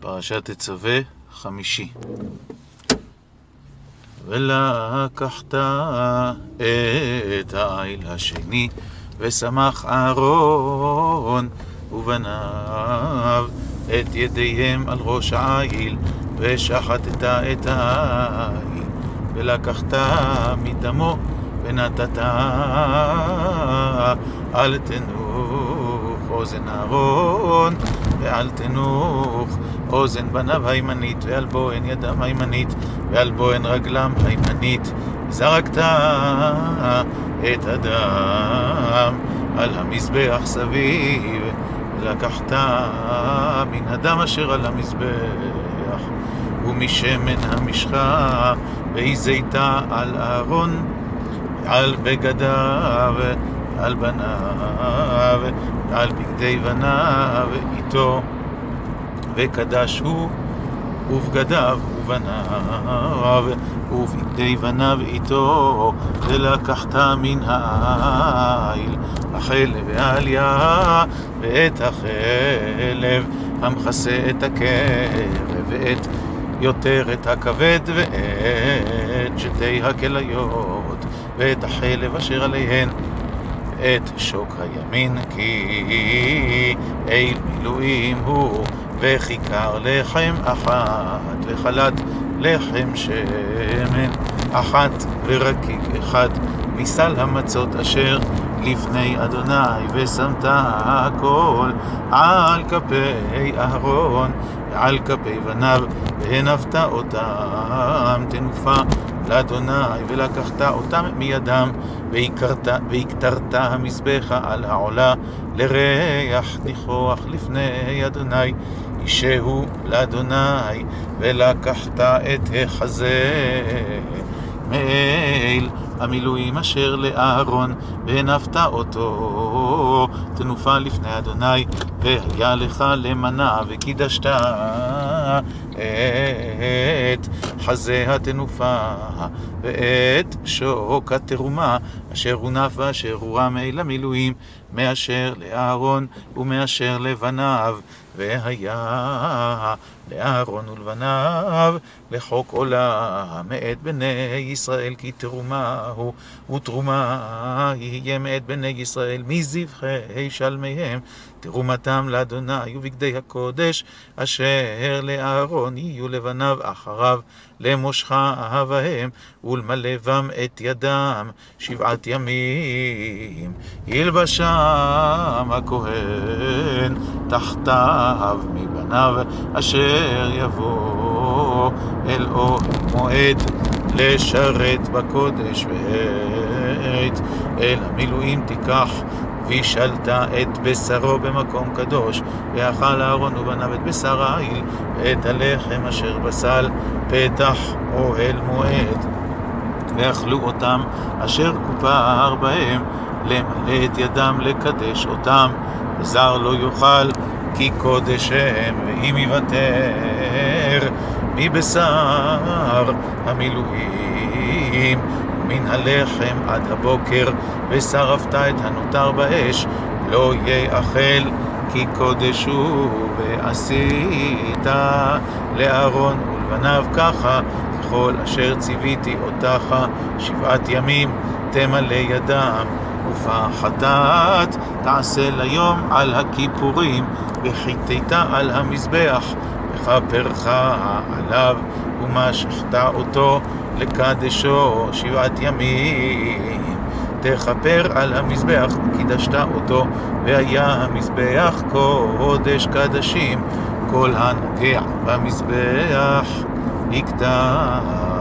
פרשת תצווה חמישי. ולקחת את העיל השני, ושמח אהרון ובניו את ידיהם על ראש העיל, ושחטת את העיל, ולקחת מדמו ונתת על תנוך אוזן אהרון ועל תנוך. אוזן בניו הימנית ועל בוהן ידם הימנית ועל בוהן רגלם הימנית. זרקת את הדם על המזבח סביב לקחת מן הדם אשר על המזבח. ומשמן המשחה והיא זיתה על אהרון על בגדיו, על בניו, על בגדי בניו איתו, וקדש הוא ובגדיו ובניו, ובגדי בניו איתו, ולקחת מן העיל החלב והעלייה, ואת החלב המכסה את הקרב, ואת יותר את הכבד ואת שתי הכליות ואת החלב אשר עליהן את שוק הימין כי אל מילואים הוא וכיכר לחם אחת וחלת לחם שמן אחת ורקיק אחד מסל המצות אשר לפני אדוני ושמת הכל על כפי אהרון ועל כפי בניו והנפת אותם תנופה לאדוני ולקחת אותם מידם והקטרת המזבחה על העולה לריח ניחוח לפני אדוני אישהו לאדוני ולקחת את החזה. מאל המילואים אשר לאהרון, והנפת אותו. תנופה לפני אדוני, והיה לך למנה וקידשת את חזה התנופה, ואת שוק התרומה, אשר הונף ואשר הורם אל המילואים, מאשר לאהרון ומאשר לבניו, והיה לאהרון ולבניו לחוק עולה מאת בני ישראל כי תרומה הוא ותרומה יהיה מאת בני ישראל מזבחי שלמיהם. תרומתם לאדוני ובגדי הקודש אשר לאהרון יהיו לבניו אחריו למושכה בהם ולמלאבם את ידם שבעת ימים. ילבשם הכהן תחתיו מבניו אשר יבוא אל אוהל מועד לשרת בקודש ועת אל המילואים תיקח וישלת את בשרו במקום קדוש, ואכל אהרון ובניו את בשר העיל, ואת הלחם אשר בסל, פתח אוהל מועד. ואכלו אותם אשר כופר בהם, למלא את ידם לקדש אותם, וזר לא יאכל, כי קודש הם, ואם יוותר מבשר המילואים מן הלחם עד הבוקר, ושרפת את הנותר באש, לא יאכל, כי קודש הוא, ועשית לאהרון ולבניו ככה, ככל אשר ציוויתי אותך שבעת ימים, תמלא ידם. ופחתת תעשה ליום על הכיפורים, וחיטית על המזבח, וכפרך עליו, ומשכת אותו לקדשו שבעת ימים. תכפר על המזבח, וקידשת אותו, והיה המזבח קודש קדשים, כל הנגע במזבח יקדש.